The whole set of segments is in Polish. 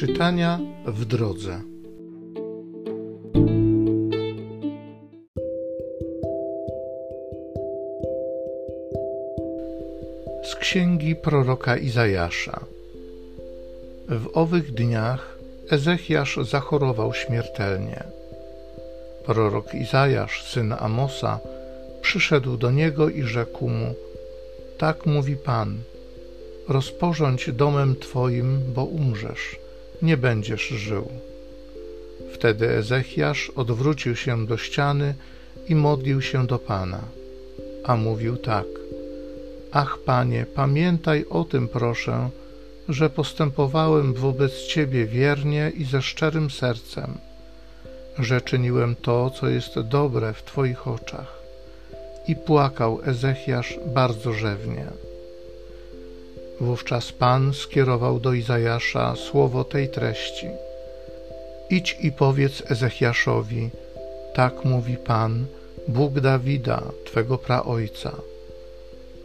Czytania w drodze. Z księgi proroka Izajasza. W owych dniach Ezechiasz zachorował śmiertelnie. Prorok Izajasz, syn Amosa, przyszedł do niego i rzekł mu: Tak mówi Pan rozporządź domem Twoim, bo umrzesz, nie będziesz żył. Wtedy Ezechiasz odwrócił się do ściany i modlił się do Pana, a mówił tak: Ach, Panie, pamiętaj o tym, proszę, że postępowałem wobec Ciebie wiernie i ze szczerym sercem, że czyniłem to, co jest dobre w Twoich oczach. I płakał Ezechiasz bardzo rzewnie. Wówczas Pan skierował do Izajasza słowo tej treści. Idź i powiedz Ezechiaszowi, tak mówi Pan, Bóg Dawida, Twego praojca.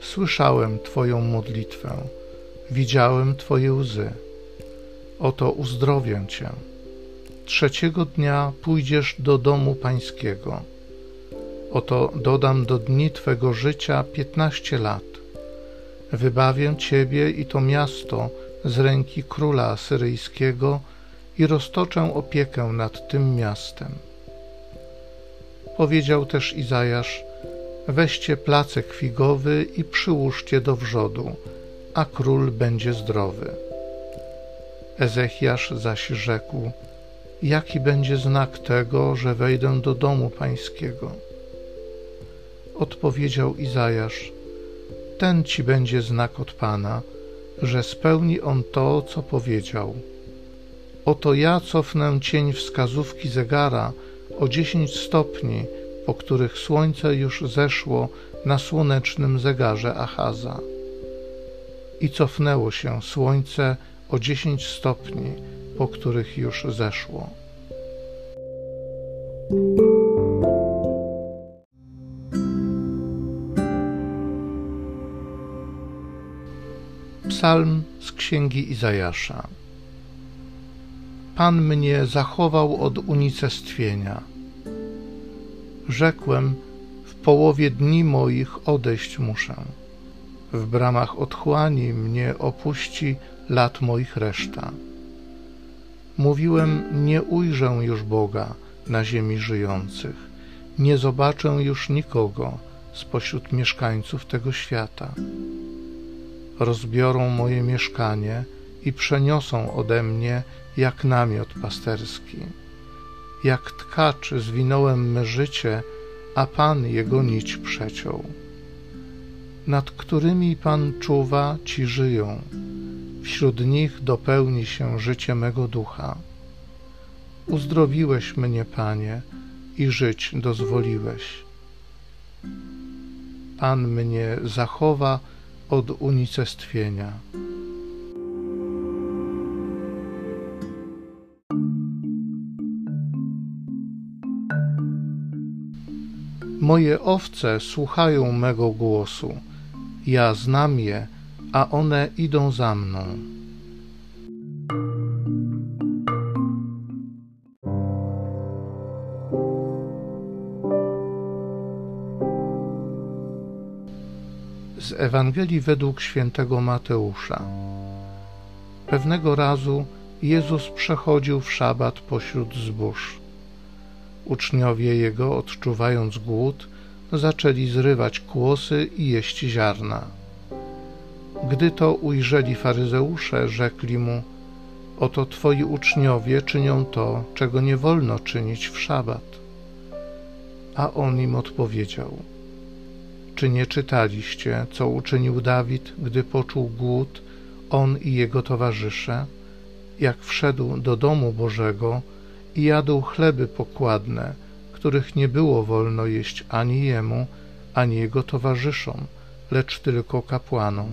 Słyszałem Twoją modlitwę, widziałem Twoje łzy. Oto uzdrowię Cię. Trzeciego dnia pójdziesz do domu Pańskiego. Oto dodam do dni Twego życia piętnaście lat Wybawię Ciebie i to miasto z ręki króla asyryjskiego i roztoczę opiekę nad tym miastem. Powiedział też Izajasz, weźcie placek figowy i przyłóżcie do wrzodu, a król będzie zdrowy. Ezechiasz zaś rzekł, jaki będzie znak tego, że wejdę do domu pańskiego? Odpowiedział Izajasz, ten ci będzie znak od Pana, że spełni on to, co powiedział. Oto ja cofnę cień wskazówki zegara o dziesięć stopni, po których słońce już zeszło na słonecznym zegarze Achaza. I cofnęło się słońce o dziesięć stopni, po których już zeszło. Psalm z księgi Izajasza. Pan mnie zachował od unicestwienia. Rzekłem, w połowie dni moich odejść muszę. W bramach otchłani mnie opuści lat moich reszta. Mówiłem, nie ujrzę już Boga na ziemi żyjących, nie zobaczę już nikogo spośród mieszkańców tego świata rozbiorą moje mieszkanie i przeniosą ode mnie jak namiot pasterski. Jak tkacz zwinąłem me życie, a Pan jego nić przeciął. Nad którymi Pan czuwa, ci żyją, wśród nich dopełni się życie mego ducha. Uzdrowiłeś mnie, Panie, i żyć dozwoliłeś. Pan mnie zachowa, od unicestwienia. Moje owce słuchają mego głosu. Ja znam je, a one idą za mną. Z Ewangelii według świętego Mateusza. Pewnego razu Jezus przechodził w szabat pośród zbóż. Uczniowie jego, odczuwając głód, zaczęli zrywać kłosy i jeść ziarna. Gdy to ujrzeli faryzeusze, rzekli mu: Oto twoi uczniowie czynią to, czego nie wolno czynić w szabat. A on im odpowiedział: czy nie czytaliście, co uczynił Dawid, gdy poczuł głód, on i jego towarzysze, jak wszedł do domu Bożego i jadł chleby pokładne, których nie było wolno jeść ani jemu, ani jego towarzyszom, lecz tylko kapłanom?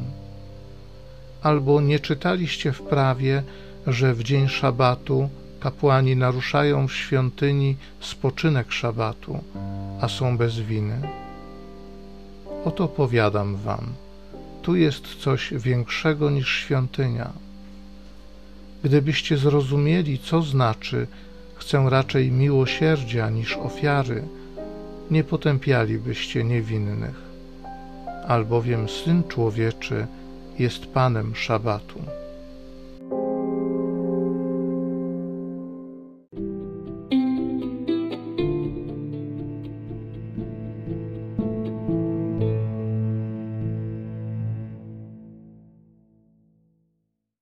Albo nie czytaliście w prawie, że w dzień szabatu kapłani naruszają w świątyni spoczynek szabatu, a są bez winy? Oto powiadam wam, tu jest coś większego niż świątynia. Gdybyście zrozumieli, co znaczy chcę raczej miłosierdzia niż ofiary, nie potępialibyście niewinnych, albowiem Syn Człowieczy jest Panem Szabatu.